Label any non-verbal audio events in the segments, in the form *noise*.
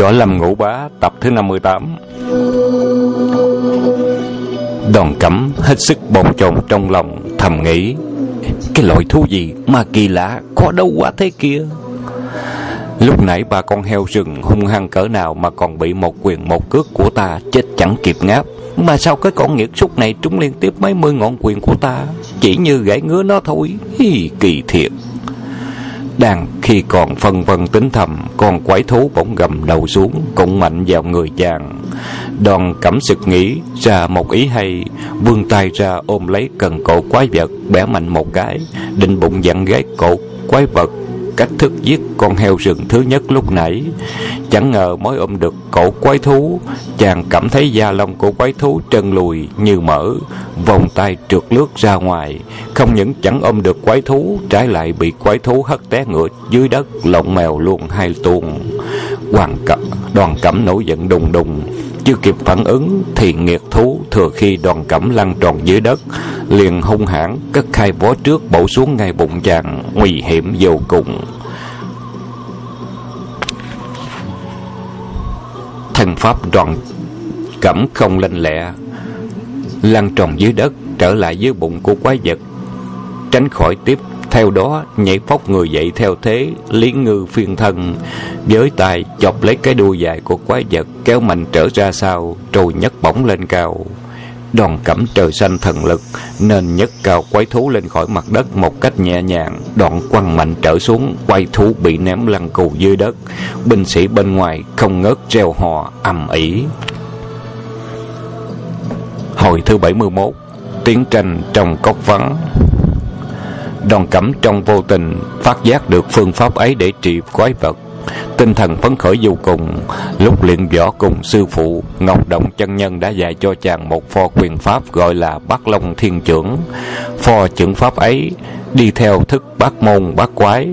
Võ Lâm Ngũ Bá tập thứ 58 Đoàn cẩm hết sức bồn chồn trong lòng Thầm nghĩ Cái loại thú gì mà kỳ lạ Có đâu quá thế kia? Lúc nãy ba con heo rừng hung hăng cỡ nào Mà còn bị một quyền một cước của ta Chết chẳng kịp ngáp. Mà sao cái con nghiệt súc này trúng liên tiếp mấy mươi ngọn quyền của ta? Chỉ như gãy ngứa nó thôi. Hi, Kỳ thiệt đang khi còn phân vân tính thầm, Con quái thú bỗng gầm đầu xuống, Cũng mạnh vào người chàng. Đoàn cẩm sực nghĩ, ra một ý hay Vươn tay ra ôm lấy cần cổ quái vật, Bẻ mạnh một cái, Định bụng dặn ghét cổ quái vật cách thức giết con heo rừng thứ nhất lúc nãy. Chẳng ngờ mới ôm được cổ quái thú. Chàng cảm thấy da lông của quái thú trơn lùi như mỡ, vòng tay trượt lướt ra ngoài. Không những chẳng ôm được quái thú, trái lại bị quái thú hất té ngựa dưới đất, lộn mèo luôn hai tuồng. Hoàng cẩm đoàn cẩm nổi giận đùng đùng. Chưa kịp phản ứng thì nghiệt thú thừa khi đoàn cẩm lăn tròn dưới đất, liền hung hãn cất khai vó trước bổ xuống ngay bụng chàng, nguy hiểm vô cùng. Thân pháp đoàn cẩm không lanh lẹ, lăn tròn dưới đất trở lại dưới bụng của quái vật, tránh khỏi tiếp theo đó nhảy phóc người dậy theo thế lý ngư phiên thân, với tay chọc lấy cái đuôi dài của quái vật kéo mạnh trở ra sau rồi nhấc bổng lên cao đòn cẩm trời xanh thần lực, nên nhấc cao quái thú lên khỏi mặt đất một cách nhẹ nhàng. Đoạn quăng mạnh trở xuống, quái thú bị ném lăn cù dưới đất. Binh sĩ bên ngoài không ngớt reo hò, ầm ĩ. Hồi thứ 71 tiếng tranh trong cốc vắng. Đòn cẩm trong vô tình phát giác được phương pháp ấy để trị quái vật tinh thần phấn khởi vô cùng. Lúc luyện võ cùng sư phụ, ngọc động chân nhân đã dạy cho chàng một pho quyền pháp gọi là bát long thiên trưởng. Pho trưởng pháp ấy đi theo thức bát môn bát quái.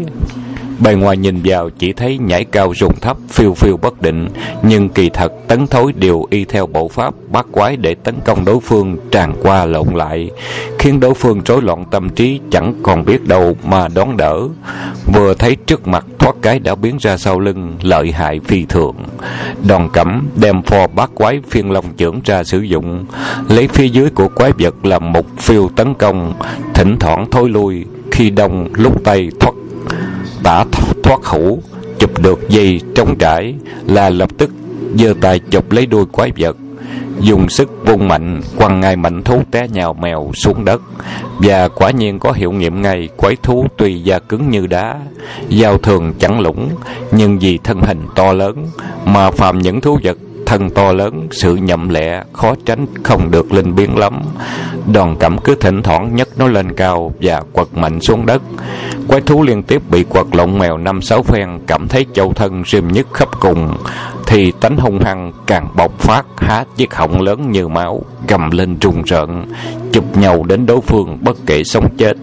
Bề ngoài nhìn vào chỉ thấy nhảy cao rùng thấp, phiêu phiêu bất định, nhưng kỳ thật tấn thối đều y theo bộ pháp bắt quái để tấn công đối phương tràn qua lộn lại, khiến đối phương rối loạn tâm trí chẳng còn biết đâu mà đón đỡ. Vừa thấy trước mặt thoát cái đã biến ra sau lưng, lợi hại phi thường. Đòn cẩm đem phò bát quái phiên long trưởng ra sử dụng, lấy phía dưới của quái vật làm một phiêu tấn công, thỉnh thoảng thối lui, khi đông lúc tay thoát tả thoát hữu chụp được dây trống trải là lập tức giơ tay chụp lấy đuôi quái vật, dùng sức vung mạnh, quăng ngay mạnh thú té nhào mèo xuống đất. Và quả nhiên có hiệu nghiệm ngay, quái thú tuy da cứng như đá dao thường chẳng lũng, nhưng vì thân hình to lớn mà phàm những thú vật thân to lớn, sự nhậm lẹ khó tránh, không được linh biến lắm. Đòn cẩm cứ thỉnh thoảng nhấc nó lên cao và quật mạnh xuống đất. Quái thú liên tiếp bị quật lộn mèo năm sáu phen, cảm thấy châu thân rìm nhức khắp cùng. Thì tánh hung hăng càng bộc phát, há chiếc họng lớn như máu, gầm lên rùng rợn, chụp nhau đến đối phương bất kể sống chết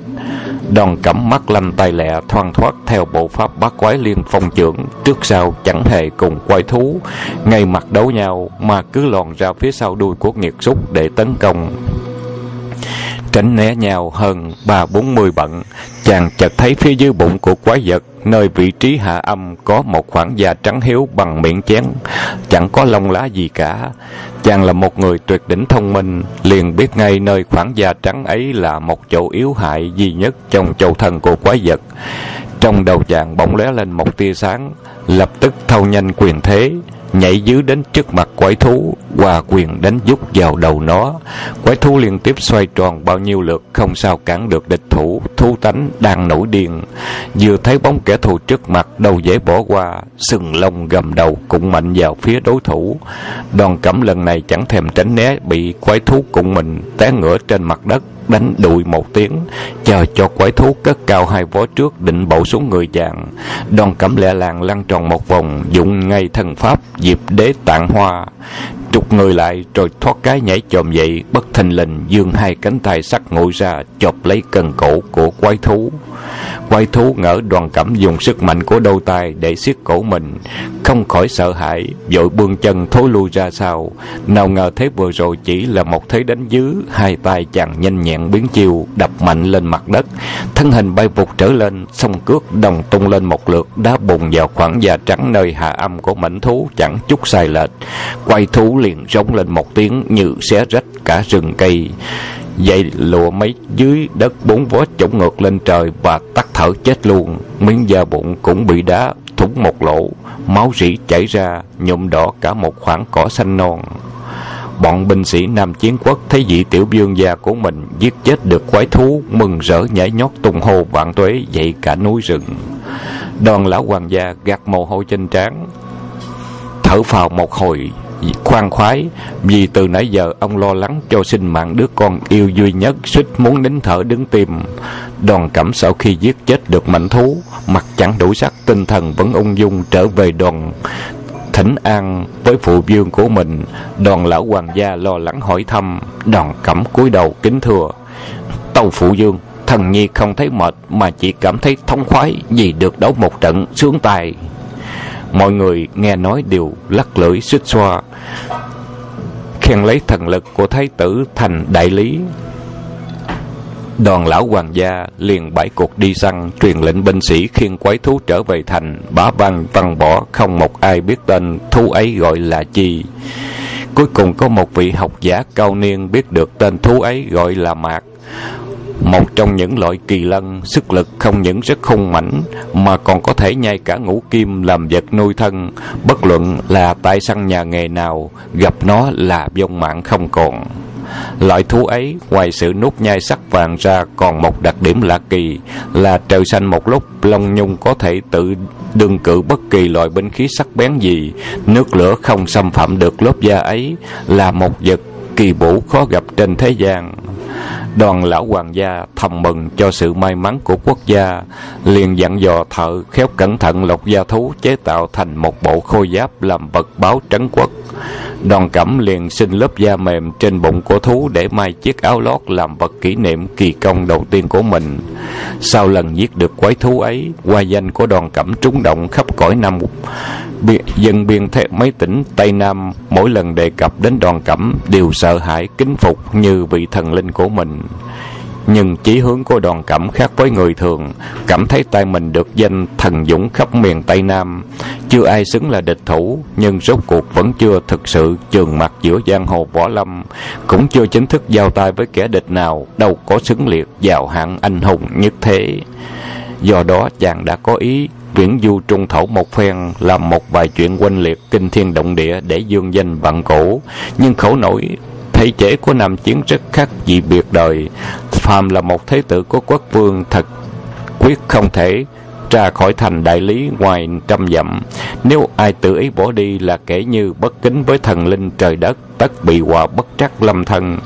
đòn cẩm mắt lanh tay lẹ thoăn thoát theo bộ pháp bát quái liên phong trưởng. Trước sau, chẳng hề cùng quay thú. Ngay mặt đấu nhau, mà cứ lòn ra phía sau đuôi của nghiệt súc để tấn công. Tránh né nhau hơn ba bốn mươi bận, chàng chợt thấy phía dưới bụng của quái vật, nơi vị trí hạ âm có một khoảng da trắng hiếu bằng miệng chén chẳng có lông lá gì cả. Chàng là một người tuyệt đỉnh thông minh, liền biết ngay nơi khoảng da trắng ấy là một chỗ yếu hại duy nhất trong châu thân của quái vật. Trong đầu chàng bỗng lóe lên một tia sáng, lập tức thâu nhanh quyền thế nhảy dưới đến trước mặt quái thú hòa quyền đánh dút vào đầu nó. Quái thú liên tiếp xoay tròn bao nhiêu lượt, không sao cản được địch thủ, thú tánh đang nổi điên. Vừa thấy bóng kẻ thù trước mặt đâu dễ bỏ qua, sừng lông gầm đầu cũng mạnh vào phía đối thủ. Đòn cẩm lần này chẳng thèm tránh né, bị quái thú cùng mình, té ngửa trên mặt đất đánh đùi một tiếng, chờ cho quái thú cất cao hai vó trước định bổ xuống người chàng. Đòn cẩm lẹ làng lăn tròn một vòng dụng ngay thần pháp dịp đế tạng hoa trục người lại rồi thoát cái nhảy chồm dậy, bất thình lình dương hai cánh tay sắc nguội ra, chộp lấy cần cổ của quái thú. Quái thú ngỡ đoàn cẩm dùng sức mạnh của đôi tay để siết cổ mình, không khỏi sợ hãi, vội buông chân thối lui ra sau. Nào ngờ thế vừa rồi chỉ là một thế đánh dứ, hai tay chàng nhanh nhẹn biến chiêu, đập mạnh lên mặt đất. Thân hình bay vụt trở lên, song cước đồng tung lên một lượt, đá bùng vào khoảng da trắng nơi hạ âm của mảnh thú chẳng chút sai lệch. Quay thú liền rống lên một tiếng như xé rách cả rừng cây. Dây lụa mấy dưới đất bốn vó chổng ngược lên trời và tắt thở chết luôn. Miếng da bụng cũng bị đá thủng một lỗ. Máu rỉ chảy ra, nhuộm đỏ cả một khoảng cỏ xanh non. Bọn binh sĩ nam chiến quốc thấy vị tiểu vương gia của mình giết chết được quái thú, mừng rỡ nhảy nhót tung hô vạn tuế dậy cả núi rừng. Đoàn lão hoàng gia gạt mồ hôi trên trán thở phào một hồi khoan khoái, vì từ nãy giờ ông lo lắng cho sinh mạng đứa con yêu duy nhất, suýt muốn nín thở đứng tim. Đoàn cẩm sau khi giết chết được mảnh thú, mặt chẳng đủ sắc, tinh thần vẫn ung dung trở về đoàn thỉnh an với phụ vương của mình. Đoàn lão hoàng gia lo lắng hỏi thăm đoàn cẩm cúi đầu kính thưa. Tâu phụ vương, thần nhi không thấy mệt mà chỉ cảm thấy thông khoái vì được đấu một trận sướng tài mọi người nghe nói đều lắc lưỡi xích xoa. Khen lấy thần lực của thái tử thành đại lý. Đoàn lão hoàng gia liền bãi cuộc đi săn, truyền lệnh binh sĩ khiêng quái thú trở về thành. Bá văn văn bỏ, không một ai biết tên, thú ấy gọi là chi. Cuối cùng có một vị học giả cao niên biết được tên thú ấy gọi là mạc một trong những loại kỳ lân, sức lực không những rất hung mãnh, mà còn có thể nhai cả ngũ kim làm vật nuôi thân. Bất luận là tại săn nhà nghề nào, gặp nó là vong mạng không còn. Loại thú ấy, ngoài sự nút nhai sắc vàng ra còn một đặc điểm lạ kỳ, là trời xanh một lúc, long nhung có thể tự đương cự bất kỳ loại binh khí sắc bén gì. Nước lửa không xâm phạm được lớp da ấy, là một vật kỳ bổ khó gặp trên thế gian đoàn lão hoàng gia thầm mừng cho sự may mắn của quốc gia, liền dặn dò thợ khéo cẩn thận lọc gia thú chế tạo thành một bộ khôi giáp làm vật báo trấn quốc đoàn cẩm liền xin lớp da mềm trên bụng của thú để may chiếc áo lót làm vật kỷ niệm kỳ công đầu tiên của mình. Sau lần giết được quái thú ấy qua danh của đoàn cẩm trúng động khắp cõi nam dân biên thế mấy tỉnh tây nam mỗi lần đề cập đến đoàn cẩm đều sợ hãi, kính phục như vị thần linh của mình nhưng chí hướng của đoàn cảm khác với người thường, cảm thấy tay mình được danh thần dũng khắp miền tây nam. Chưa ai xứng là địch thủ, nhưng rốt cuộc vẫn chưa thực sự trường mặt giữa giang hồ võ lâm, cũng chưa chính thức giao tay với kẻ địch nào, đâu có xứng liệt vào hạng anh hùng nhất thế. Do đó, chàng đã có ý viễn du trung thổ một phen, làm một vài chuyện quanh liệt kinh thiên động địa để dương danh vạn cổ. Nhưng khẩu nổi thể chế của nam chiến rất khác dị biệt đời. Phàm là một thế tử của quốc vương thật quyết không thể ra khỏi thành đại lý ngoài trăm dặm. Nếu ai tự ý bỏ đi là kể như bất kính với thần linh trời đất, tất bị họa bất trắc lâm thân.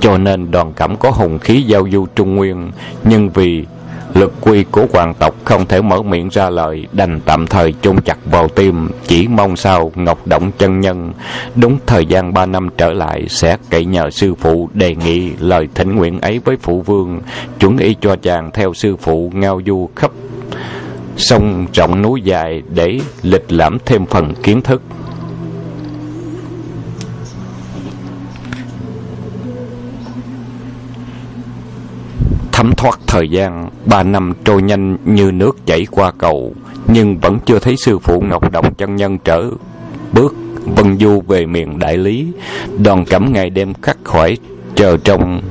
Cho nên đoàn cảm có hùng khí giao du trung nguyên, nhưng vì lực quy của hoàng tộc không thể mở miệng ra lời, đành tạm thời chôn chặt vào tim, chỉ mong sao ngọc động chân nhân, đúng thời gian ba năm trở lại, sẽ cậy nhờ sư phụ đề nghị lời thỉnh nguyện ấy với phụ vương, chuẩn y cho chàng theo sư phụ ngao du khắp sông rộng núi dài để lịch lãm thêm phần kiến thức. Thấm thoát thời gian, ba năm trôi nhanh như nước chảy qua cầu, nhưng vẫn chưa thấy sư phụ ngọc động chân nhân trở bước vân du về miền đại lý. Đoàn cẩm ngày đêm khắc khoải chờ trong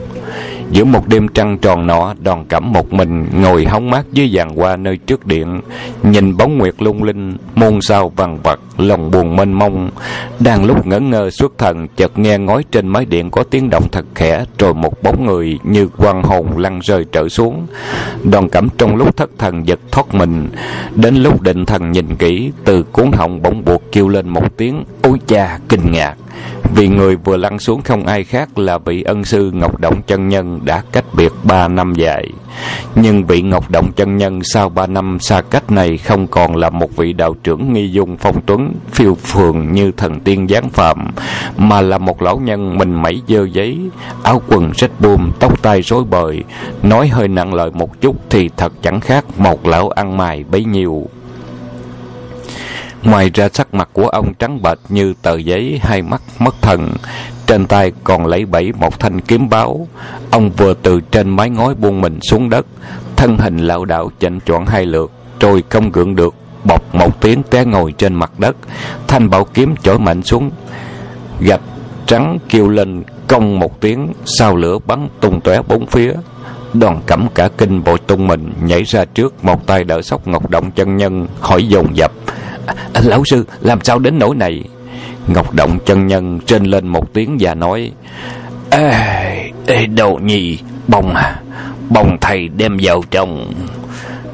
giữa một đêm trăng tròn nọ đoàn cẩm một mình ngồi hóng mát dưới giàn hoa nơi trước điện, nhìn bóng nguyệt lung linh, môn sao vằn vặt, lòng buồn mênh mông. Đang lúc ngẩn ngơ xuất thần, chợt nghe ngói trên mái điện có tiếng động thật khẽ, rồi một bóng người như quan hồn lăn rơi trở xuống. Đoàn cẩm trong lúc thất thần giật thoát mình. Đến lúc định thần nhìn kỹ, từ cuốn họng bỗng buộc kêu lên một tiếng, ôi cha, kinh ngạc! Vì người vừa lăn xuống không ai khác là vị ân sư Ngọc Động chân nhân đã cách biệt ba năm dài. Nhưng vị Ngọc Động chân nhân sau ba năm xa cách này không còn là một vị đạo trưởng nghi dung phong tuấn, phiêu phường như thần tiên giáng phạm, mà là một lão nhân mình mẩy dơ giấy, áo quần rách buồm, tóc tai rối bời, nói hơi nặng lời một chút thì thật chẳng khác một lão ăn mài bấy nhiêu. Ngoài ra sắc mặt của ông trắng bệch như tờ giấy, hai mắt mất thần. Trên tay còn lấy bẫy một thanh kiếm báo. Ông vừa từ trên mái ngói buông mình xuống đất, thân hình lão đảo chạnh chọn hai lượt, rồi không gượng được, bọc một tiếng té ngồi trên mặt đất. Thanh bảo kiếm chổi mạnh xuống, gạch trắng kêu lên công một tiếng, sao lửa bắn tung tóe bốn phía. Đoàn cẩm cả kinh bội tung mình nhảy ra trước một tay đỡ sóc ngọc động chân nhân hỏi dồn dập à, lão sư làm sao đến nỗi này? Ngọc động chân nhân trên lên một tiếng và nói ê, ê đầu nhi bông à bông thầy đem vào trong.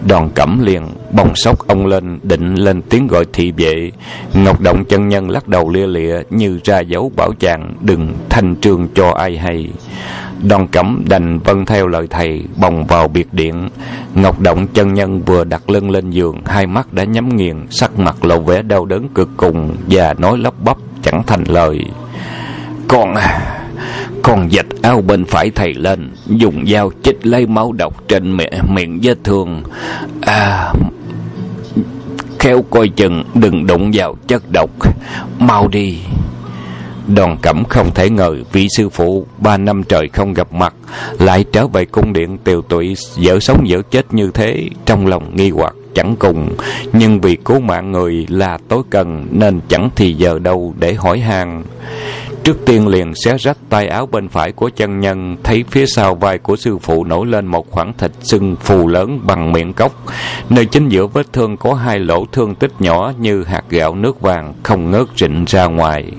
Đoàn cẩm liền bồng sóc ông lên định lên tiếng gọi thị vệ. Ngọc động chân nhân lắc đầu lia lịa như ra dấu bảo chàng đừng thanh trương cho ai hay. Đoàn cẩm đành vâng theo lời thầy Bồng vào biệt điện. Ngọc Động chân nhân vừa đặt lưng lên giường Hai mắt đã nhắm nghiền Sắc mặt lộ vẻ đau đớn cực cùng Và nói lấp bắp chẳng thành lời. Con à, Con dịch áo bên phải thầy lên Dùng dao chích lấy máu độc Trên miệng, miệng vết thương. À Khéo coi chừng đừng đụng vào chất độc. Mau đi. Đoàn cẩm không thể ngờ vị sư phụ ba năm trời không gặp mặt lại trở về cung điện tiều tụy dở sống dở chết như thế trong lòng nghi hoặc chẳng cùng nhưng vì cứu mạng người là tối cần nên chẳng thì giờ đâu để hỏi han Trước tiên liền xé rách tay áo bên phải của chân nhân, thấy phía sau vai của sư phụ nổi lên một khoảng thịt sưng phù lớn bằng miệng cốc. Nơi chính giữa vết thương có hai lỗ thương tích nhỏ như hạt gạo nước vàng không ngớt rịn ra ngoài.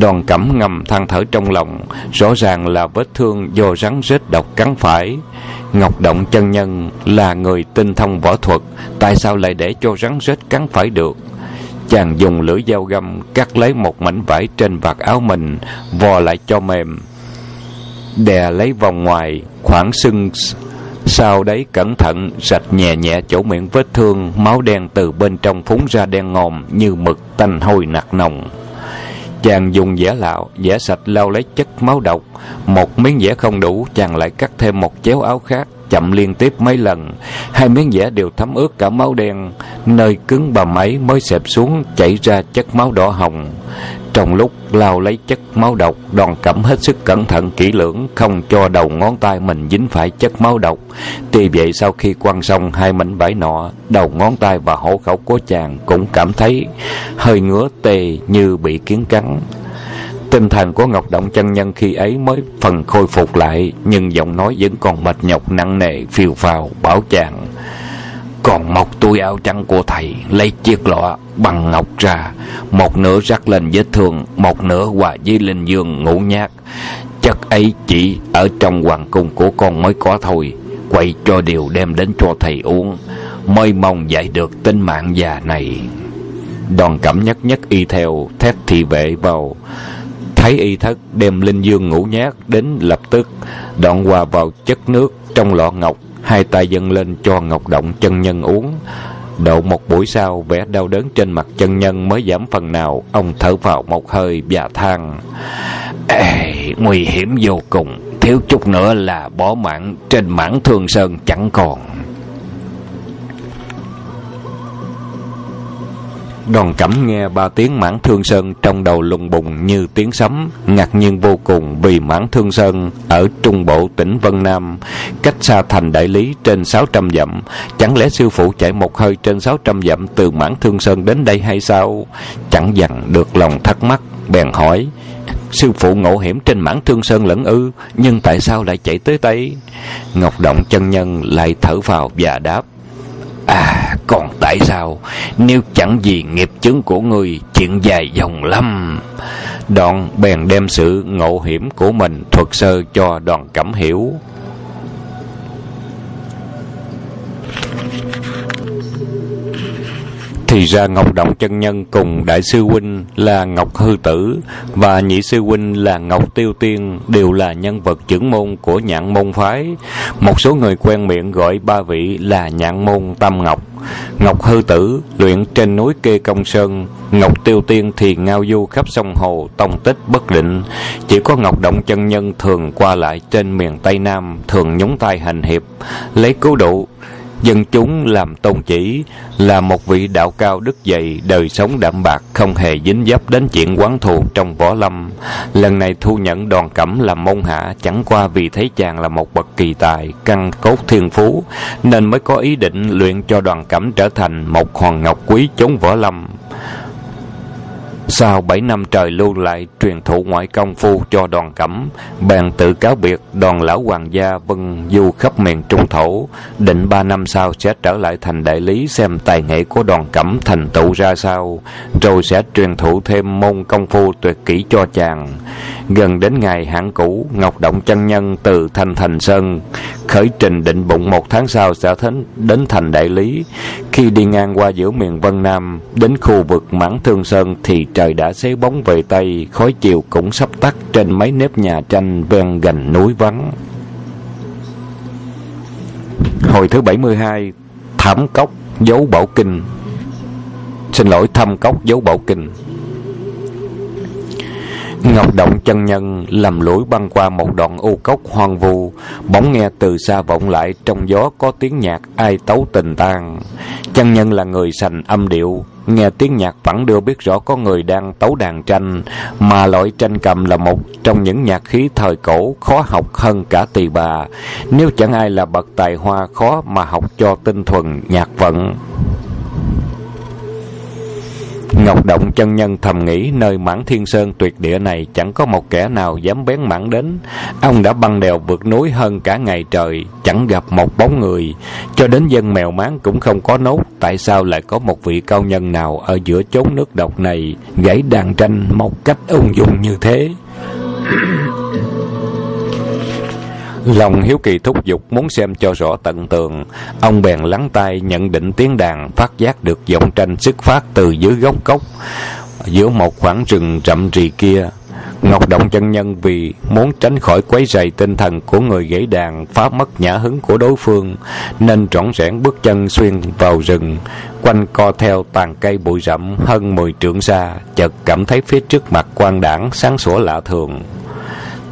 Đoàn cẩm ngầm than thở trong lòng, rõ ràng là vết thương do rắn rết độc cắn phải. Ngọc Động chân nhân là người tinh thông võ thuật, tại sao lại để cho rắn rết cắn phải được? Chàng dùng lưỡi dao găm cắt lấy một mảnh vải trên vạt áo mình, vò lại cho mềm. Đè lấy vòng ngoài, khoảng sưng sau đấy cẩn thận sạch nhẹ nhẹ chỗ miệng vết thương, máu đen từ bên trong phúng ra đen ngòm như mực tanh hôi nặc nồng. Chàng dùng dẻ lạo, dẻ sạch lau lấy chất máu độc. Một miếng dẻ không đủ, chàng lại cắt thêm một chéo áo khác, chậm liên tiếp mấy lần. Hai miếng vẽ đều thấm ướt cả máu đen, nơi cứng bầm ấy mới xẹp xuống chảy ra chất máu đỏ hồng. Trong lúc lao lấy chất máu độc, đoàn cẩm hết sức cẩn thận kỹ lưỡng, không cho đầu ngón tay mình dính phải chất máu độc. Tuy vậy sau khi quăng xong hai mảnh vải nọ, đầu ngón tay và hổ khẩu của chàng cũng cảm thấy hơi ngứa tê như bị kiến cắn. Tinh thần của Ngọc Động chân nhân khi ấy mới phần khôi phục lại, nhưng giọng nói vẫn còn mệt nhọc nặng nề phiêu phào bảo chàng. Còn một túi áo trắng của thầy lấy chiếc lọ bằng ngọc ra một nửa rắc lên vết thương một nửa hòa với linh dương ngủ nhát. Chất ấy chỉ ở trong hoàng cung của con mới có thôi quay cho điều đem đến cho thầy uống mới mong dạy được tính mạng già này. Đoàn cảm nhất nhất y theo thét thị vệ vào thấy y thất đem linh dương ngủ nhát đến lập tức đoạn hòa vào chất nước trong lọ ngọc hai tay dâng lên cho ngọc động chân nhân uống. Độ một buổi sau vẻ đau đớn trên mặt chân nhân mới giảm phần nào ông thở vào một hơi và than. Ê, nguy hiểm vô cùng thiếu chút nữa là bỏ mạng trên mảng thương sơn chẳng còn. Đoàn cẩm nghe ba tiếng mãn thương sơn trong đầu lùng bùng như tiếng sấm, ngạc nhiên vô cùng vì mãn thương sơn ở trung bộ tỉnh Vân Nam, cách xa thành đại lý trên 600 dặm. Chẳng lẽ sư phụ chạy một hơi trên 600 dặm từ mãn thương sơn đến đây hay sao? Chẳng dằn được lòng thắc mắc, bèn hỏi. Sư phụ ngộ hiểm trên mãn thương sơn lẫn ư, nhưng tại sao lại chạy tới đây? Ngọc Động chân nhân lại thở vào và đáp. À còn tại sao? Nếu chẳng vì nghiệp chứng của ngươi, Chuyện dài dòng lắm. Đoạn bèn đem sự ngộ hiểm của mình Thuật sơ cho đoàn cẩm hiểu. Thì ra Ngọc Động chân nhân cùng Đại sư Huynh là Ngọc Hư Tử và Nhị sư Huynh là Ngọc Tiêu Tiên đều là nhân vật trưởng môn của nhạn môn phái. Một số người quen miệng gọi ba vị là nhạn môn Tam Ngọc. Ngọc Hư Tử luyện trên núi Kê Công Sơn, Ngọc Tiêu Tiên thì ngao du khắp sông Hồ, tông tích bất định. Chỉ có Ngọc Động chân nhân thường qua lại trên miền Tây Nam, thường nhúng tay hành hiệp, lấy cứu độ dân chúng làm tôn chỉ, là một vị đạo cao đức dày, đời sống đạm bạc, không hề dính dấp đến chuyện quán thù trong võ lâm. Lần này thu nhận đoàn cẩm làm môn hạ, chẳng qua vì thấy chàng là một bậc kỳ tài, căn cốt thiên phú, nên mới có ý định luyện cho đoàn cẩm trở thành một hoàng ngọc quý chống võ lâm sau bảy năm trời lưu lại truyền thụ ngoại công phu cho đoàn cẩm, bèn tự cáo biệt đoàn lão hoàng gia vân du khắp miền trung thổ, định ba năm sau sẽ trở lại thành đại lý xem tài nghệ của đoàn cẩm thành tựu ra sao, rồi sẽ truyền thụ thêm môn công phu tuyệt kỹ cho chàng. Gần đến ngày hạn cũ, Ngọc Động chân nhân từ thành Thành Sơn khởi trình định bụng một tháng sau sẽ đến, đến thành đại lý. Khi đi ngang qua giữa miền Vân Nam, đến khu vực Mãn Thương Sơn thì trời đã xế bóng về Tây, khói chiều cũng sắp tắt trên mấy nếp nhà tranh ven gành núi vắng. Hồi thứ 72, Thảm Cốc, Dấu Bảo Kinh Xin lỗi, thăm Cốc, Dấu Bảo Kinh Ngọc Động chân nhân lầm lũi băng qua một đoạn u cốc hoang vu, bỗng nghe từ xa vọng lại trong gió có tiếng nhạc ai tấu tình tang. Chân nhân là người sành âm điệu, nghe tiếng nhạc vẫn đưa biết rõ có người đang tấu đàn tranh, mà loại tranh cầm là một trong những nhạc khí thời cổ khó học hơn cả tỳ bà. Nếu chẳng ai là bậc tài hoa khó mà học cho tinh thuần nhạc vận. Ngọc Động chân nhân thầm nghĩ nơi mãn thiên sơn tuyệt địa này chẳng có một kẻ nào dám bén mãn đến. Ông đã băng đèo vượt núi hơn cả ngày trời, chẳng gặp một bóng người. Cho đến dân mèo máng cũng không có nốt, tại sao lại có một vị cao nhân nào ở giữa chốn nước độc này gãy đàn tranh một cách ung dung như thế? *clears throat* Lòng hiếu kỳ thúc giục muốn xem cho rõ tận tường, ông bèn lắng tai nhận định tiếng đàn, phát giác được giọng tranh xuất phát từ dưới gốc cốc, giữa một khoảng rừng rậm rì kia. Ngọc Động chân nhân vì muốn tránh khỏi quấy rầy tinh thần của người gãy đàn, phá mất nhã hứng của đối phương, nên trọn rẽn bước chân xuyên vào rừng, quanh co theo tàn cây bụi rậm hơn mười trượng xa, chợt cảm thấy phía trước mặt quan đảng sáng sủa lạ thường.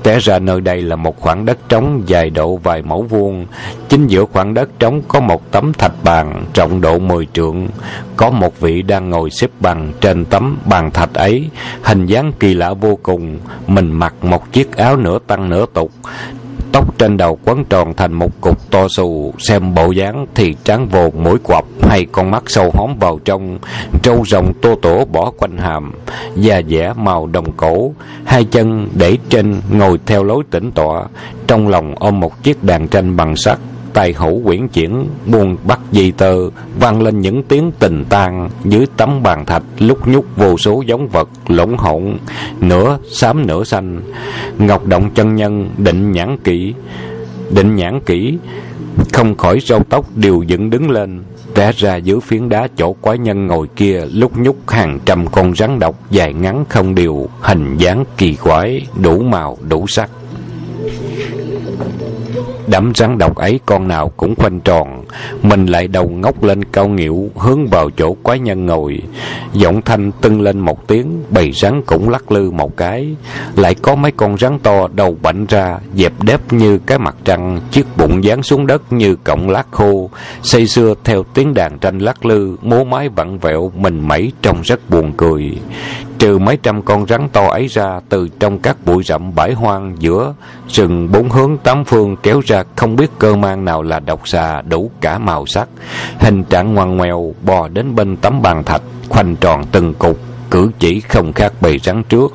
Té ra nơi đây là một khoảng đất trống dài độ vài mẫu vuông. Chính giữa khoảng đất trống có một tấm thạch bàn trọng độ mười trượng. Có một vị đang ngồi xếp bằng trên tấm bàn thạch ấy. Hình dáng kỳ lạ vô cùng. Mình mặc một chiếc áo nửa tăng nửa tục. Tóc trên đầu quấn tròn thành một cục to xù, xem bộ dáng thì trán vồn mũi quặp hay con mắt sâu hóm vào trong, trâu rồng tô tổ bỏ quanh hàm, da dẻ màu đồng cổ, hai chân để trên ngồi theo lối tĩnh tọa, trong lòng ôm một chiếc đàn tranh bằng sắt tay hữu quyển chuyển buông bắt di tơ, vang lên những tiếng tình tang dưới tấm bàn thạch lúc nhúc vô số giống vật lỗn hỗn. Nửa xám nửa xanh, ngọc động chân nhân định nhãn kỹ, định nhãn kỹ. Không khỏi râu tóc đều dựng đứng lên, té ra dưới phiến đá chỗ quái nhân ngồi kia lúc nhúc hàng trăm con rắn độc dài ngắn không đều, hình dáng kỳ quái, đủ màu, đủ sắc. Đám rắn độc ấy con nào cũng khoanh tròn. Mình lại đầu ngóc lên cao nghịu Hướng vào chỗ quái nhân ngồi. Giọng thanh tưng lên một tiếng, Bầy rắn cũng lắc lư một cái. Lại có mấy con rắn to đầu bảnh ra, Dẹp đép như cái mặt trăng, Chiếc bụng dán xuống đất như cọng lát khô. Xây xưa theo tiếng đàn tranh lắc lư, Múa mái vặn vẹo, Mình mẩy trông rất buồn cười. Trừ mấy trăm con rắn to ấy ra, Từ trong các bụi rậm bãi hoang giữa Rừng bốn hướng tám phương kéo ra Không biết cơ mang nào là độc xà, Đủ cả màu sắc. Hình trạng ngoằn ngoèo bò đến bên tấm bàn thạch, Khoanh tròn từng cục, Cử chỉ không khác bầy rắn trước.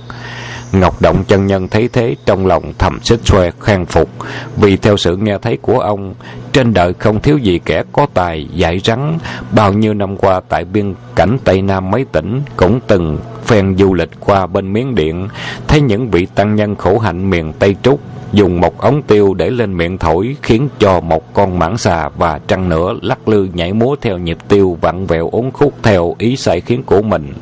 Ngọc Động chân nhân thấy thế, trong lòng thầm xích xoe khen phục. Vì theo sự nghe thấy của ông, trên đời không thiếu gì kẻ có tài dạy rắn. Bao nhiêu năm qua tại biên cảnh Tây Nam mấy tỉnh cũng từng phen du lịch qua bên Miến Điện. Thấy những vị tăng nhân khổ hạnh miền Tây Trúc, dùng một ống tiêu để lên miệng thổi, khiến cho một con mãng xà và trăng nữa lắc lư nhảy múa theo nhịp tiêu vặn vẹo uốn khúc theo ý sai khiến của mình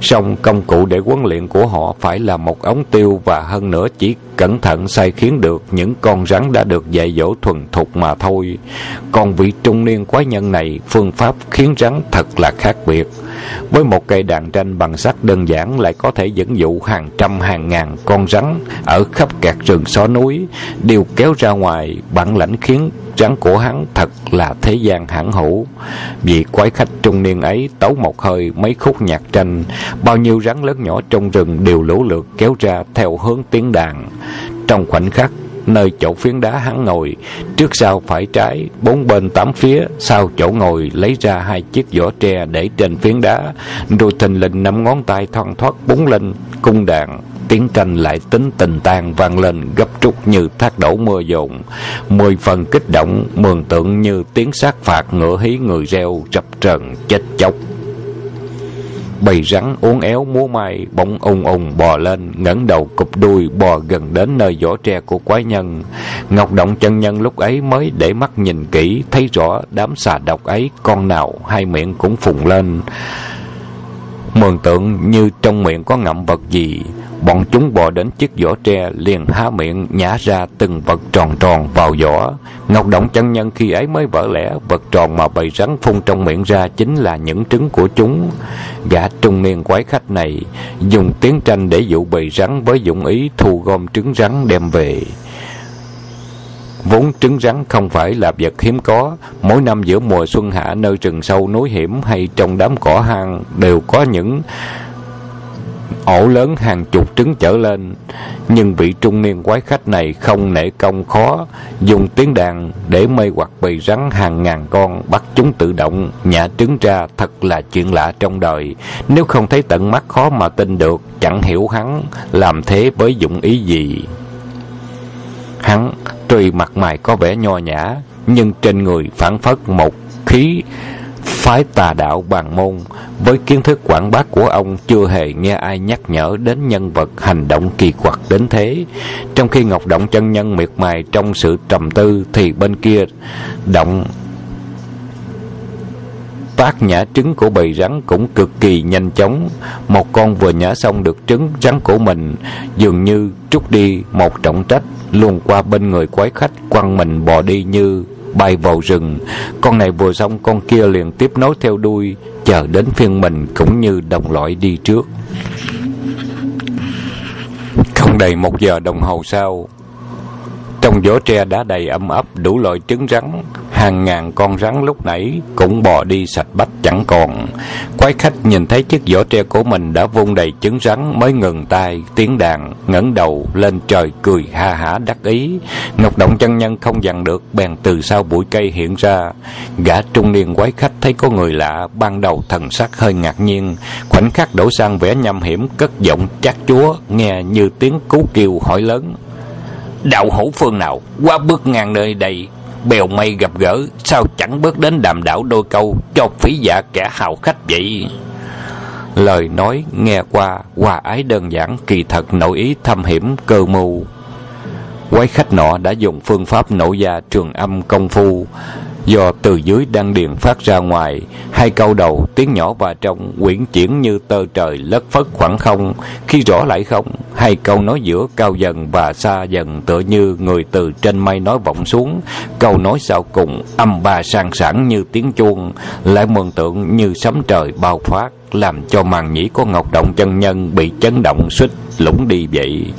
song công cụ để huấn luyện của họ phải là một ống tiêu và hơn nữa chỉ cẩn thận sai khiến được những con rắn đã được dạy dỗ thuần thục mà thôi. Còn vị trung niên quái nhân này, phương pháp khiến rắn thật là khác biệt. Với một cây đàn tranh bằng sắt đơn giản lại có thể dẫn dụ hàng trăm hàng ngàn con rắn ở khắp các rừng xó núi, đều kéo ra ngoài, bản lãnh khiến rắn của hắn thật là thế gian hãn hữu. Vị quái khách trung niên ấy tấu một hơi mấy khúc nhạc tranh, bao nhiêu rắn lớn nhỏ trong rừng đều lũ lượt kéo ra theo hướng tiếng đàn. Trong khoảnh khắc, nơi chỗ phiến đá hắn ngồi, trước sau phải trái, bốn bên tám phía, sau chỗ ngồi lấy ra hai chiếc vỏ tre để trên phiến đá, rồi thình lình năm ngón tay thoăn thoát búng lên cung đàn tiếng tranh lại tính tình tàn vang lên gấp rút như thác đổ mưa dồn. Mười phần kích động mường tượng như tiếng sát phạt ngựa hí người reo rập trần chết chóc bầy rắn uốn éo múa may, bỗng ùng ùng bò lên, ngẩng đầu cụp đuôi bò gần đến nơi vỏ tre của quái nhân. Ngọc động chân nhân lúc ấy mới để mắt nhìn kỹ, thấy rõ đám xà độc ấy con nào, hai miệng cũng phùng lên. Mường tượng như trong miệng có ngậm vật gì. Bọn chúng bò đến chiếc vỏ tre liền há miệng nhả ra từng vật tròn tròn vào vỏ. Ngọc động chân nhân khi ấy mới vỡ lẽ, vật tròn mà bầy rắn phun trong miệng ra chính là những trứng của chúng. Gã trung niên quái khách này dùng tiếng tranh để dụ bầy rắn với dụng ý thu gom trứng rắn đem về. Vốn trứng rắn không phải là vật hiếm có, mỗi năm giữa mùa xuân hạ nơi rừng sâu núi hiểm hay trong đám cỏ hang đều có những ổ lớn hàng chục trứng trở lên. Nhưng vị trung niên quái khách này không nể công khó, dùng tiếng đàn để mê hoặc bầy rắn hàng ngàn con bắt chúng tự động nhả trứng ra thật là chuyện lạ trong đời. Nếu không thấy tận mắt khó mà tin được, chẳng hiểu hắn làm thế với dụng ý gì. Hắn tuy mặt mày có vẻ nho nhã, nhưng trên người phản phất một khí phái tà đạo bàn môn, với kiến thức quảng bác của ông chưa hề nghe ai nhắc nhở đến nhân vật hành động kỳ quặc đến thế. Trong khi ngọc động chân nhân miệt mài trong sự trầm tư thì bên kia, động tác nhả trứng của bầy rắn cũng cực kỳ nhanh chóng. Một con vừa nhả xong được trứng rắn của mình, dường như trút đi một trọng trách luôn qua bên người quái khách quăng mình bỏ đi như bay vào rừng. Con này vừa xong, con kia liền tiếp nối theo đuôi, chờ đến phiên mình cũng như đồng loại đi trước. Không đầy một giờ đồng hồ sau, trong vỏ tre đã đầy âm ấp đủ loại trứng rắn hàng ngàn con rắn lúc nãy cũng bò đi sạch bách chẳng còn. Quái khách nhìn thấy chiếc vỏ tre của mình đã vung đầy trứng rắn mới ngừng tay, tiếng đàn ngẩng đầu lên trời cười ha hả đắc ý. Ngọc động chân nhân không dằn được, bèn từ sau bụi cây hiện ra. Gã trung niên quái khách thấy có người lạ, ban đầu thần sắc hơi ngạc nhiên. Khoảnh khắc đổ sang vẻ nham hiểm, cất giọng chát chúa, nghe như tiếng cú kêu hỏi lớn. Đạo hữu phương nào, qua bước ngang nơi đây bèo mây gặp gỡ, sao chẳng bước đến đàm đảo đôi câu cho phí dạ kẻ hào khách vậy? Lời nói nghe qua, hòa ái đơn giản, kỳ thật nội ý thâm hiểm, cơ mưu quái khách nọ đã dùng phương pháp nổ ra trường âm công phu. Do từ dưới đăng điền phát ra ngoài, hai câu đầu, tiếng nhỏ và trong, quyển chuyển như tơ trời lất phất khoảng không. Khi rõ lại không, hai câu nói giữa cao dần và xa dần tựa như người từ trên mây nói vọng xuống. Câu nói sau cùng âm ba sang sảng như tiếng chuông lại mường tượng như sấm trời bao phát làm cho màn nhĩ của ngọc động chân nhân bị chấn động suýt lũng đi vậy.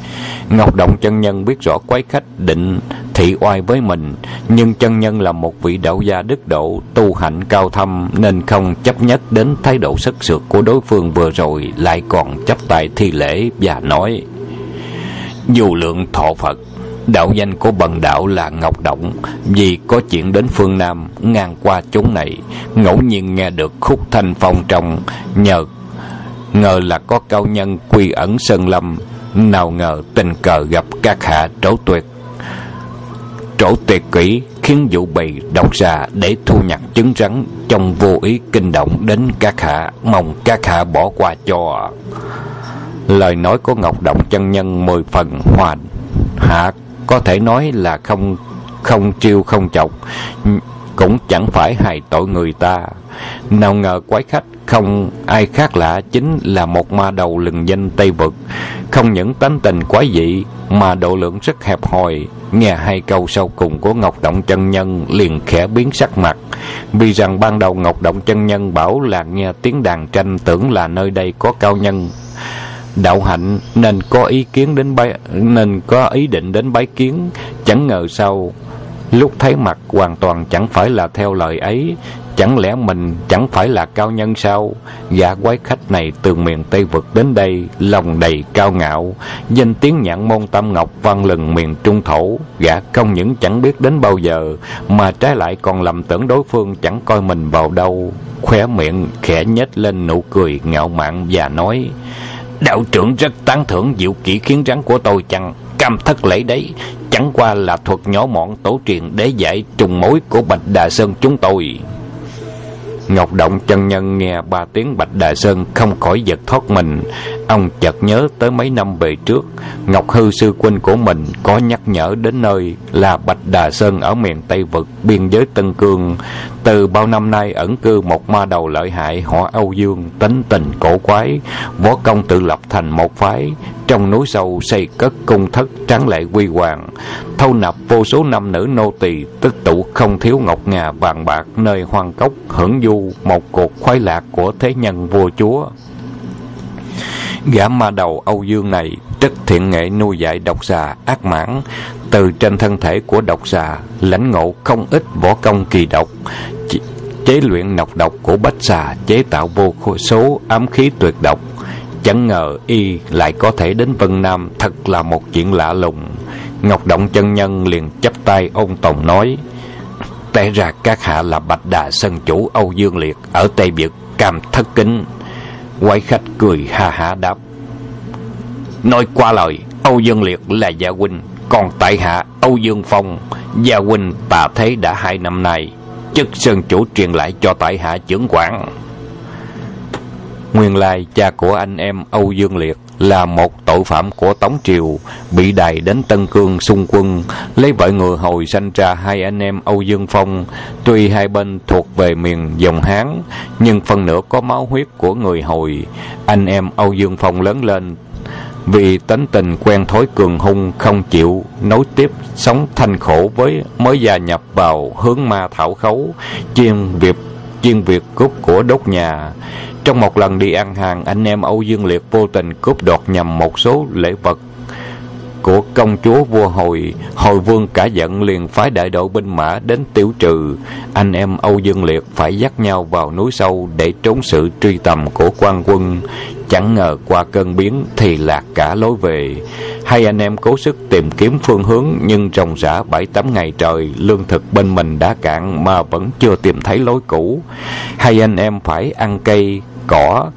Ngọc động chân nhân biết rõ quái khách định thị oai với mình, nhưng chân nhân là một vị đạo gia đức độ, tu hạnh cao thâm, nên không chấp nhất đến thái độ sức sượt của đối phương vừa rồi, lại còn chấp tay thi lễ và nói, dù lượng thọ phật đạo danh của bần đạo là ngọc động vì có chuyện đến phương nam ngang qua chốn này. Ngẫu nhiên nghe được khúc thanh phong trong, nhờ, ngờ là có cao nhân quy ẩn sơn lâm. Nào ngờ tình cờ gặp các hạ trổ tuyệt. Trổ tuyệt kỹ khiến vụ bày độc ra để thu nhặt chứng rắn trong vô ý kinh động đến các hạ, mong các hạ bỏ qua cho. Lời nói của ngọc động chân nhân mười phần hoàn hạ có thể nói là không không chiêu không chọc cũng chẳng phải hại tội người ta nào ngờ quái khách không ai khác lạ chính là một ma đầu lừng danh Tây Vực. Không những tánh tình quái dị, mà độ lượng rất hẹp hòi. Nghe hai câu sau cùng của Ngọc Động chân Nhân liền khẽ biến sắc mặt. Vì rằng ban đầu Ngọc Động chân Nhân bảo là nghe tiếng đàn tranh tưởng là nơi đây có cao nhân đạo hạnh, nên có ý kiến đến bái, nên có ý định đến bái kiến. Chẳng ngờ sau lúc thấy mặt hoàn toàn chẳng phải là theo lời ấy, chẳng lẽ mình chẳng phải là cao nhân sao? Gã quái khách này từ miền tây vực đến đây, lòng đầy cao ngạo, danh tiếng nhãn môn tam ngọc vang lừng miền trung thổ. Gã không những chẳng biết đến bao giờ, mà trái lại còn lầm tưởng đối phương chẳng coi mình vào đâu. Khóe miệng khẽ nhếch lên nụ cười ngạo mạn và nói đạo trưởng rất tán thưởng diệu kỹ khiến rắn của tôi chăng cam thất lễ đấy. Chẳng qua là thuật nhỏ mọn tổ truyền để giải trùng mối của bạch đà sơn chúng tôi. Ngọc Động chân nhân nghe ba tiếng Bạch Đà Sơn không khỏi giật thoát mình. Ông chợt nhớ tới mấy năm về trước, Ngọc Hư sư huynh của mình có nhắc nhở đến nơi là Bạch Đà Sơn ở miền Tây Vực, biên giới Tân Cương. Từ bao năm nay ẩn cư một ma đầu lợi hại họ Âu Dương, tính tình cổ quái, võ công tự lập thành một phái, trong núi sâu xây cất cung thất tráng lệ quy hoàng thâu nạp vô số nam nữ nô tỳ tích tụ không thiếu ngọc ngà vàng bạc nơi hoang cốc hưởng du một cuộc khoái lạc của thế nhân vua chúa. Gã ma đầu âu dương này rất thiện nghệ nuôi dạy độc xà ác mãn. Từ trên thân thể của độc xà, lãnh ngộ không ít võ công kỳ độc chế luyện nọc độc của bách xà, chế tạo vô số ám khí tuyệt độc. Chẳng ngờ y lại có thể đến Vân Nam, Thật là một chuyện lạ lùng. Ngọc Động chân nhân liền chắp tay ôn tồn nói Té ra các hạ là Bạch Đà Sân Chủ Âu Dương Liệt Ở Tây Việt Cam Thất Kính. Quái khách cười ha ha đáp. Nói qua lời, Âu Dương Liệt là gia huynh, Còn tại hạ Âu Dương Phong. Gia huynh, tà thế đã hai năm nay. Chức Sơn Chủ truyền lại cho tại hạ trưởng quản. Nguyên lai cha của anh em Âu Dương Liệt là một tội phạm của Tống Triều, bị đày đến Tân Cương xung quân, lấy vợ người hồi sanh ra hai anh em Âu Dương Phong. Tuy hai bên thuộc về miền dòng Hán, nhưng phần nửa có máu huyết của người hồi. Anh em Âu Dương Phong lớn lên vì tính tình quen thói cường hung không chịu nối tiếp sống thanh khổ với mới gia nhập vào hướng ma thảo khấu chuyên việc chuyên việc cướp của đốt nhà trong một lần đi ăn hàng, anh em Âu Dương Liệt vô tình cướp đoạt nhầm một số lễ vật của công chúa vua hồi. Hồi vương cả giận liền phái đại đội binh mã đến tiêu trừ. Anh em âu dương liệt phải dắt nhau vào núi sâu để trốn sự truy tầm của quan quân. Chẳng ngờ qua cơn biến thì lạc cả lối về. Hai anh em cố sức tìm kiếm phương hướng nhưng trồng rã bảy tám ngày trời lương thực bên mình đã cạn mà vẫn chưa tìm thấy lối cũ. Hai anh em phải ăn cây cỏ,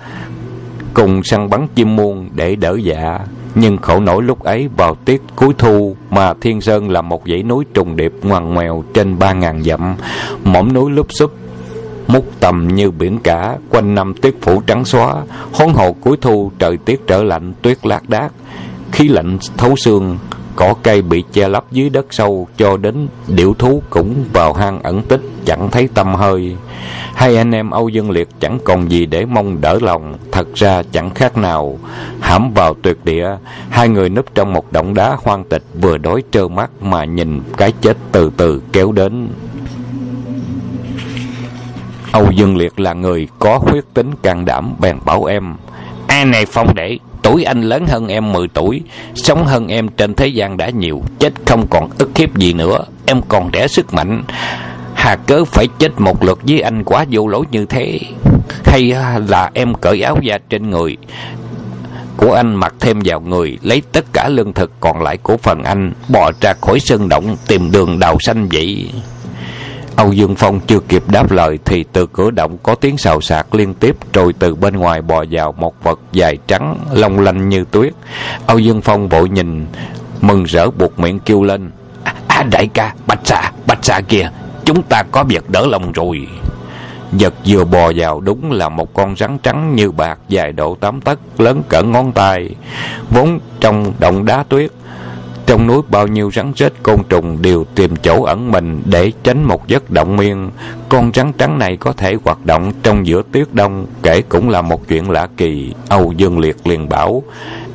cùng săn bắn chim muôn để đỡ dạ. Nhưng khổ nổi lúc ấy, vào tiết cuối thu mà thiên sơn là một dãy núi trùng điệp ngoằn ngoèo trên ba ngàn dặm mỏm núi lúp xúp, mút tầm như biển cả, quanh năm tuyết phủ trắng xóa hón hồ cuối thu trời tiết trở lạnh tuyết lác đác, khí lạnh thấu xương cỏ cây bị che lấp dưới đất sâu cho đến điểu thú cũng vào hang ẩn tích, chẳng thấy tâm hơi. Hai anh em âu dương liệt chẳng còn gì để mong đỡ lòng, thật ra chẳng khác nào. Hãm vào tuyệt địa, hai người núp trong một động đá hoang tịch vừa đói trơ mắt mà nhìn cái chết từ từ kéo đến. Âu dương liệt là người có huyết tính can đảm, bèn bảo em ai này phong đệ Tuổi anh lớn hơn em 10 tuổi, Sống hơn em trên thế gian đã nhiều. Chết không còn ức hiếp gì nữa, Em còn trẻ sức mạnh. Hà cớ phải chết một lượt với anh quá vô lỗi như thế. Hay là em cởi áo da trên người của anh mặc thêm vào người, lấy tất cả lương thực còn lại của phần anh, bò ra khỏi sơn động tìm đường đào xanh vậy? Âu Dương Phong chưa kịp đáp lời thì từ cửa động có tiếng xào xạc liên tiếp rồi từ bên ngoài bò vào một vật dài trắng long lanh như tuyết. Âu Dương Phong vội nhìn mừng rỡ buộc miệng kêu lên: "À, à đại ca, Bạch xà, Bạch xà kìa, chúng ta có việc đỡ lòng rồi." Vật vừa bò vào đúng là một con rắn trắng như bạc dài độ tám tấc lớn cỡ ngón tay, vốn trong động đá tuyết trong núi bao nhiêu rắn rết côn trùng đều tìm chỗ ẩn mình để tránh một giấc động miên. Con rắn trắng này có thể hoạt động trong giữa tuyết đông, kể cũng là một chuyện lạ kỳ. Âu Dương Liệt liền bảo,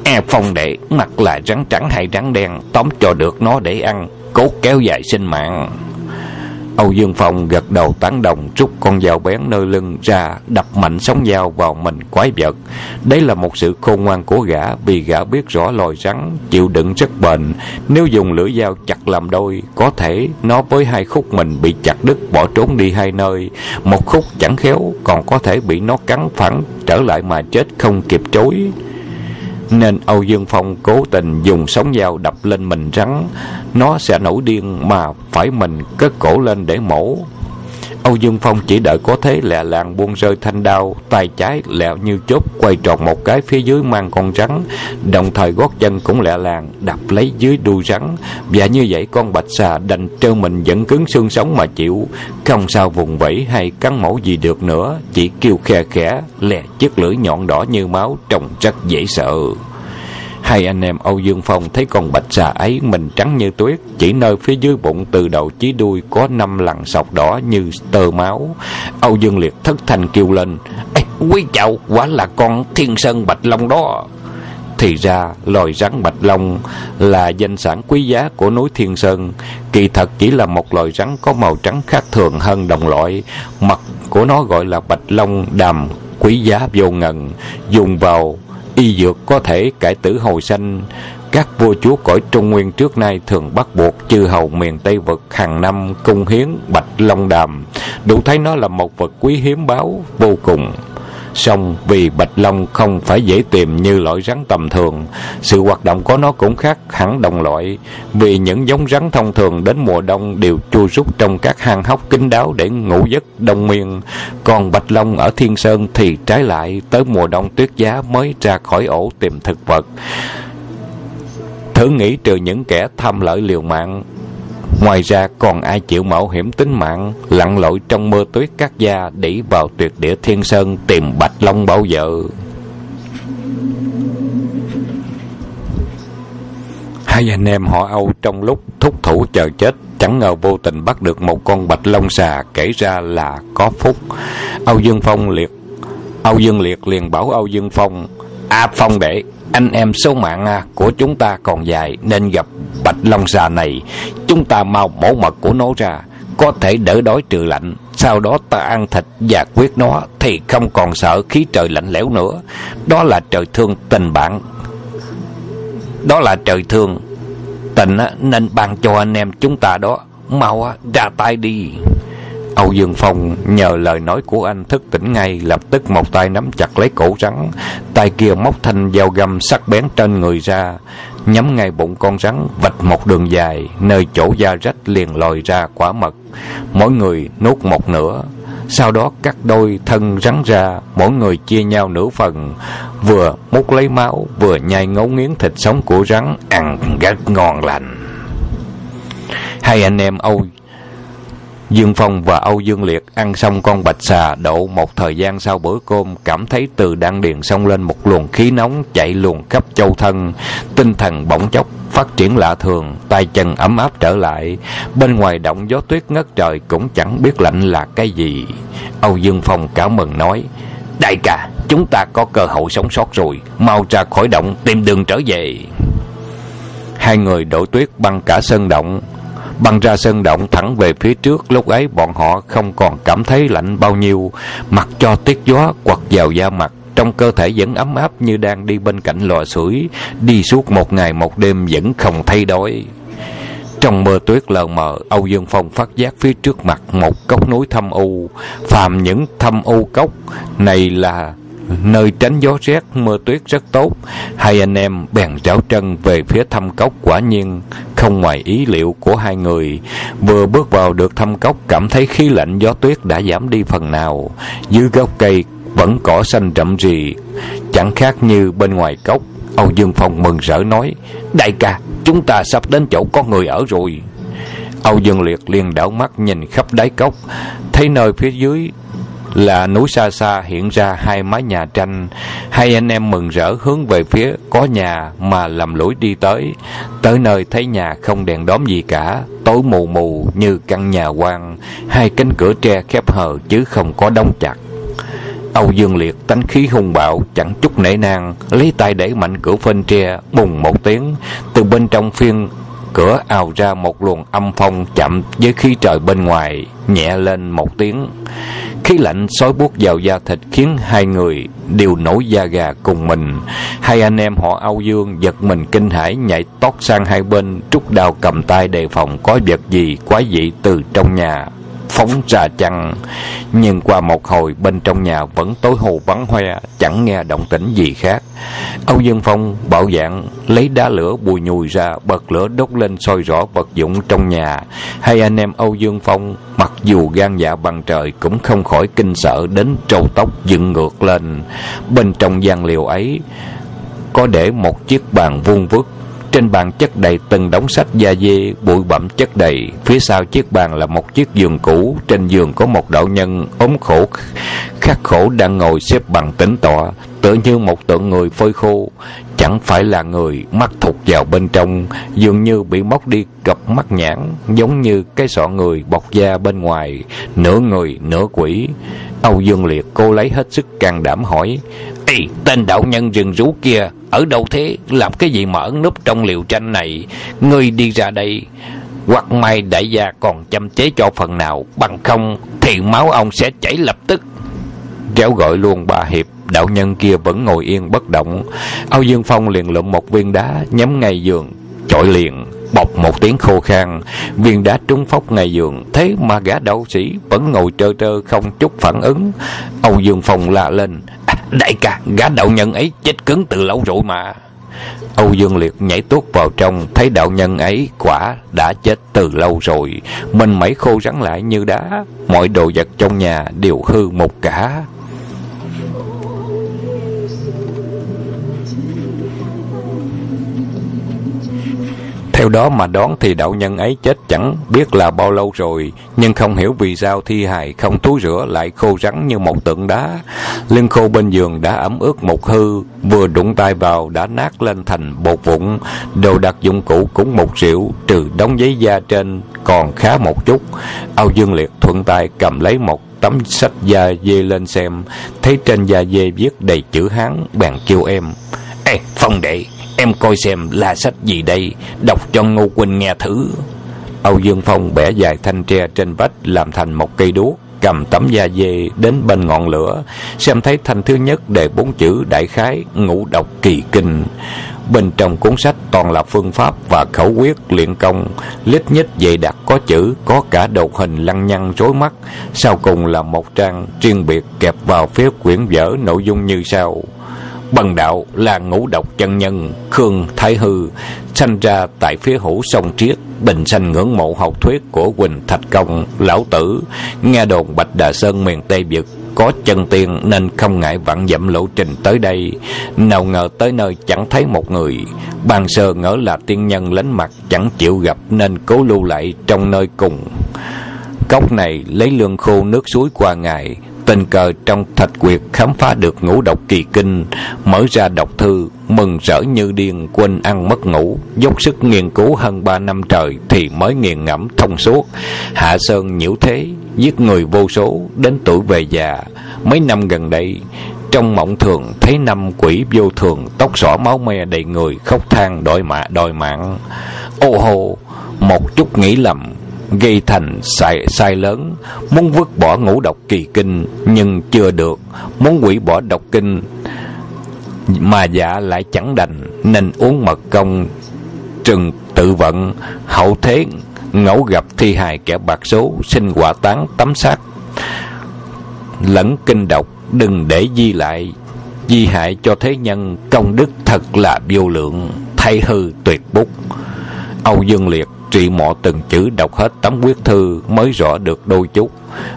E phong đệ, mặt là rắn trắng hay rắn đen, tóm cho được nó để ăn, cố kéo dài sinh mạng. Âu Dương Phong gật đầu tán đồng, rút con dao bén nơi lưng ra, đập mạnh sóng dao vào mình quái vật. Đấy là một sự khôn ngoan của gã, vì gã biết rõ loài rắn chịu đựng rất bền. Nếu dùng lưỡi dao chặt làm đôi, có thể nó với hai khúc mình bị chặt đứt, bỏ trốn đi hai nơi. Một khúc chẳng khéo, còn có thể bị nó cắn phẳng, trở lại mà chết không kịp chối nên Âu Dương Phong cố tình dùng sóng dao đập lên mình rắn, nó sẽ nổi điên mà phải mình cất cổ lên để mổ. Âu Dương Phong chỉ đợi có thế lẹ làng buông rơi thanh đao, tay trái lẹo như chốt quay tròn một cái phía dưới mang con rắn, đồng thời gót chân cũng lẹ làng đập lấy dưới đuôi rắn, và như vậy con bạch xà đành trơ mình vẫn cứng xương sống mà chịu, không sao vùng vẫy hay cắn mổ gì được nữa, chỉ kêu khe khẽ, lè chiếc lưỡi nhọn đỏ như máu trông rất dễ sợ. Hai anh em Âu Dương Phong thấy con bạch xà ấy mình trắng như tuyết, chỉ nơi phía dưới bụng từ đầu chí đuôi có năm lằn sọc đỏ như tơ máu. Âu Dương Liệt thất thành kêu lên, Ê, quý chậu quả là con thiên sơn bạch long đó. Thì ra, loài rắn bạch long là danh sản quý giá của núi Thiên Sơn. Kỳ thật chỉ là một loài rắn có màu trắng khác thường hơn đồng loại. Mặt của nó gọi là bạch long đàm, quý giá vô ngần, dùng vào y dược có thể cải tử hồi sanh các vua chúa cõi trung nguyên trước nay thường bắt buộc chư hầu miền tây vực hàng năm cung hiến bạch long đàm. Đủ thấy nó là một vật quý hiếm báu, vô cùng song vì bạch long không phải dễ tìm như loại rắn tầm thường, sự hoạt động của nó cũng khác hẳn đồng loại. Vì những giống rắn thông thường đến mùa đông đều chui rút trong các hang hốc kín đáo để ngủ giấc đông miên. Còn bạch long ở thiên sơn thì trái lại, tới mùa đông tuyết giá mới ra khỏi ổ tìm thực vật. Thử nghĩ trừ những kẻ tham lợi liều mạng Ngoài ra còn ai chịu mạo hiểm tính mạng, Lặn lội trong mưa tuyết cắt gia Đỉ vào tuyệt địa thiên sơn Tìm Bạch Long bao giờ Hai anh em họ Âu trong lúc thúc thủ chờ chết, Chẳng ngờ vô tình bắt được một con bạch long xà, Kể ra là có phúc. Âu Dương Phong liệt, Âu Dương Liệt liền bảo Âu Dương Phong À Phong đệ, Anh em số mạng à, của chúng ta còn dài, Nên gặp bạch long xà này chúng ta mau mổ mật của nó ra có thể đỡ đói trừ lạnh. Sau đó ta ăn thịt và quyết nó thì không còn sợ khí trời lạnh lẽo nữa. Đó là trời thương tình bạn. Đó là trời thương tình nên ban cho anh em chúng ta đó mau ra tay đi. Âu Dương Phong nhờ lời nói của anh thức tỉnh ngay, lập tức một tay nắm chặt lấy cổ rắn, tay kia móc thanh dao găm sắc bén trên người ra, nhắm ngay bụng con rắn, vạch một đường dài, nơi chỗ da rách liền lòi ra quả mật. Mỗi người nuốt một nửa, sau đó cắt đôi thân rắn ra, mỗi người chia nhau nửa phần, vừa múc lấy máu, vừa nhai ngấu nghiến thịt sống của rắn, ăn rất ngon lành. Hai anh em Âu Dương Phong và Âu Dương Liệt ăn xong con bạch xà độ một thời gian sau bữa cơm cảm thấy từ đan điền xông lên một luồng khí nóng chạy luồn khắp châu thân, tinh thần bỗng chốc phát triển lạ thường, tay chân ấm áp trở lại, bên ngoài động gió tuyết ngất trời cũng chẳng biết lạnh là cái gì. Âu Dương Phong cảm mừng nói: "Đại ca, chúng ta có cơ hội sống sót rồi, mau ra khỏi động tìm đường trở về." Hai người đổ tuyết băng cả sân động, băng ra sân động thẳng về phía trước, lúc ấy bọn họ không còn cảm thấy lạnh bao nhiêu. Mặc cho tiết gió quật vào da mặt, trong cơ thể vẫn ấm áp như đang đi bên cạnh lò sưởi, đi suốt một ngày một đêm vẫn không thay đổi. Trong mưa tuyết lờ mờ, âu dương phong phát giác phía trước mặt một cốc núi thâm u. Phàm những thâm u cốc này là nơi tránh gió rét, mưa tuyết rất tốt. Hai anh em bèn rảo chân về phía thâm cốc quả nhiên không ngoài ý liệu của hai người. Vừa bước vào được thâm cốc, cảm thấy khí lạnh, gió tuyết đã giảm đi phần nào. Dưới gốc cây vẫn cỏ xanh rậm rì. Chẳng khác như bên ngoài cốc, âu dương phong mừng rỡ nói, đại ca, chúng ta sắp đến chỗ có người ở rồi. Âu dương liệt liền đảo mắt nhìn khắp đáy cốc, thấy nơi phía dưới là núi xa xa hiện ra hai mái nhà tranh. Hai anh em mừng rỡ hướng về phía có nhà mà lầm lũi đi tới. Tới nơi thấy nhà không đèn đóm gì cả, tối mù mù như căn nhà quan hai cánh cửa tre khép hờ chứ không có đóng chặt. Âu Dương Liệt tánh khí hung bạo, chẳng chút nể nang, lấy tay đẩy mạnh cửa phên tre, bùng một tiếng. Từ bên trong phiên cửa ào ra một luồng âm phong chậm với khí trời bên ngoài, nhẹ lên một tiếng. Khí lạnh xói buốt vào da thịt khiến hai người đều nổi da gà cùng mình. Hai anh em họ âu dương giật mình kinh hãi, nhảy tót sang hai bên trúc đào cầm tay đề phòng có vật gì quái dị từ trong nhà phóng ra chăng. Nhưng qua một hồi, bên trong nhà vẫn tối hồ vắng hoe, chẳng nghe động tĩnh gì khác. Âu dương phong bảo dạng lấy đá lửa bùi nhùi ra, bật lửa đốt lên soi rõ vật dụng trong nhà. Hai anh em âu dương phong, mặc dù gan dạ bằng trời, cũng không khỏi kinh sợ đến trâu tóc dựng ngược lên. Bên trong gian liều ấy, có để một chiếc bàn vuông vức trên bàn chất đầy từng đống sách da dê, bụi bặm chất đầy. Phía sau chiếc bàn là một chiếc giường cũ. Trên giường có một đạo nhân ốm khổ, khắc khổ đang ngồi xếp bằng tĩnh tọa, tựa như một tượng người phơi khô. Chẳng phải là người, mắt thụt vào bên trong, dường như bị móc đi cặp mắt nhãn, giống như cái sọ người bọc da bên ngoài, nửa người, nửa quỷ. Âu Dương Liệt cô lấy hết sức can đảm hỏi, Ê, tên đạo nhân rừng rú kia, ở đâu thế? Làm cái gì mà ẩn núp trong liều tranh này? Ngươi đi ra đây. Hoặc may đại gia còn chăm chế cho phần nào, bằng không thì máu ông sẽ chảy lập tức. Réo gọi luôn bà Hiệp, đạo nhân kia vẫn ngồi yên bất động. Âu Dương Phong liền lượm một viên đá, nhắm ngay giường, chọi liền bọc một tiếng khô khan viên đá trúng phốc ngay giường thế mà gã đạo sĩ vẫn ngồi trơ trơ không chút phản ứng âu dương phong la lên Đại ca, gã đạo nhân ấy chết cứng từ lâu rồi mà. Âu Dương Liệt nhảy tuốt vào trong, thấy đạo nhân ấy quả đã chết từ lâu rồi. Mình mẩy khô rắn lại như đá, mọi đồ vật trong nhà đều hư một cả. Theo đó mà đoán thì đạo nhân ấy chết chẳng biết là bao lâu rồi, nhưng không hiểu vì sao thi hài không túi rửa lại khô rắn như một tượng đá. Lưng khô bên giường đã ẩm ướt một hư, vừa đụng tay vào đã nát lên thành bột vụn. Đồ đặt dụng cụ cũng một triệu, trừ đóng giấy da trên còn khá một chút. Âu Dương Liệt thuận tay cầm lấy một tấm sách da dê lên xem, thấy trên da dê viết đầy chữ Hán, bèn kêu em. Ê, Phong đệ, Em coi xem là sách gì đây? Đọc cho Ngô Quỳnh nghe thử. Âu Dương Phong bẻ dài thanh tre trên vách, Làm thành một cây đuốc, Cầm tấm da dê đến bên ngọn lửa. Xem thấy thanh thứ nhất đề bốn chữ đại khái, Ngũ độc kỳ kinh. Bên trong cuốn sách toàn là phương pháp và khẩu quyết luyện công. Lít nhít dày đặc có chữ, Có cả đầu hình lăng nhăng rối mắt. Sau cùng là một trang riêng biệt kẹp vào phía quyển vở nội dung như sau. Bần đạo là ngũ độc chân nhân, Khương Thái Hư, Sanh ra tại phía hữu sông Triết, Bình sanh ngưỡng mộ học thuyết của Quỳnh Thạch Công, Lão Tử. Nghe đồn Bạch Đà Sơn miền Tây Việt Có chân tiên nên không ngại vặn dậm lộ trình tới đây. Nào ngờ tới nơi chẳng thấy một người. Ban sơ ngỡ là tiên nhân lánh mặt Chẳng chịu gặp nên cố lưu lại trong nơi cùng. Cốc này lấy lương khô nước suối qua ngày tình cờ trong thạch quyệt khám phá được ngũ độc kỳ kinh, mở ra đọc thư, mừng rỡ như điên, quên ăn mất ngủ, dốc sức nghiên cứu hơn ba năm trời thì mới nghiền ngẫm thông suốt. Hạ sơn nhiễu thế, giết người vô số, đến tuổi về già. Mấy năm gần đây, trong mộng thường thấy năm quỷ vô thường tóc xỏ máu me đầy người khóc than đòi mạ đòi mạng. Ô hô, một chút nghĩ lầm gây thành sai, sai lớn. Muốn vứt bỏ ngũ độc kỳ kinh nhưng chưa được. Muốn hủy bỏ độc kinh mà dạ lại chẳng đành. Nên uống mật công trừng tự vận. Hậu thế ngẫu gặp thi hài kẻ bạc số sinh quả tán tấm xác. Lẫn kinh độc đừng để di lại. Di hại cho thế nhân công đức thật là vô lượng. Thay hư tuyệt bút. Âu dương liệt Trị mọ từng chữ đọc hết tấm quyết thư mới rõ được đôi chút.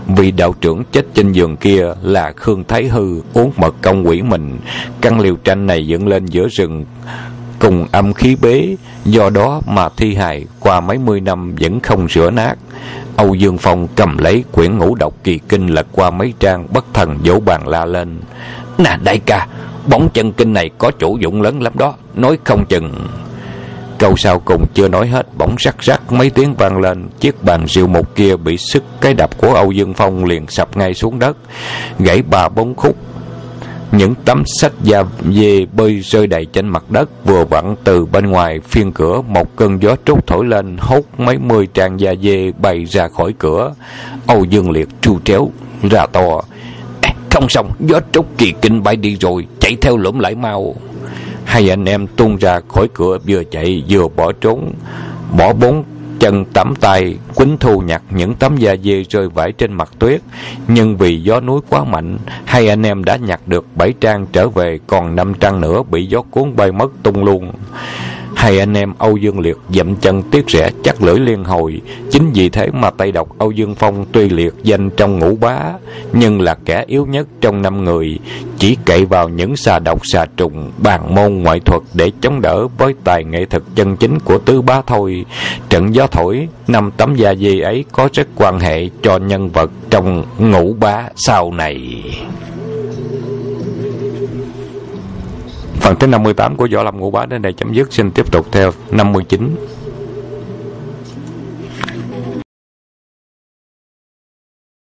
Vì đạo trưởng chết trên giường kia là Khương Thái Hư uống mật công quỷ mình. Căn liều tranh này dựng lên giữa rừng cùng âm khí bế, do đó mà thi hài qua mấy mươi năm vẫn không rửa nát. Âu Dương Phong cầm lấy quyển ngũ độc kỳ kinh lật qua mấy trang bất thần vỗ bàn la lên. Nè đại ca, bóng chân kinh này có chủ dụng lớn lắm đó, nói không chừng... Câu sau cùng chưa nói hết, Bỗng rắc rắc mấy tiếng vang lên. Chiếc bàn rượu một kia bị sức Cái đập của Âu Dương Phong liền sập ngay xuống đất, Gãy ba bốn khúc. Những tấm sách da dê bơi rơi đầy trên mặt đất, vừa vặn từ bên ngoài phiên cửa, một cơn gió trút thổi lên hốt mấy mươi trang da dê bay ra khỏi cửa. Âu dương liệt tru tréo, ra to. Không xong, gió trút kỳ kinh bay đi rồi, chạy theo lũm lại mau hai anh em tung ra khỏi cửa vừa chạy vừa bỏ trốn. Bỏ bốn chân tắm tay, quýnh thu nhặt những tấm da dê rơi vãi trên mặt tuyết. Nhưng vì gió núi quá mạnh, hai anh em đã nhặt được bảy trang trở về, còn năm trang nữa bị gió cuốn bay mất tung luôn. Hai anh em Âu Dương Liệt dậm chân tiếc rẻ chắc lưỡi liên hồi. Chính vì thế mà tay độc Âu Dương Phong tuy liệt danh trong ngũ bá, nhưng là kẻ yếu nhất trong năm người, chỉ cậy vào những xà độc xà trùng, bàn môn ngoại thuật để chống đỡ với tài nghệ thực chân chính của tứ bá thôi. Trận gió thổi, năm tấm da di ấy có rất quan hệ cho nhân vật trong ngũ bá sau này. Phần thứ 58 của Võ Lâm Ngũ Bá đến đây chấm dứt. Xin tiếp tục theo 59.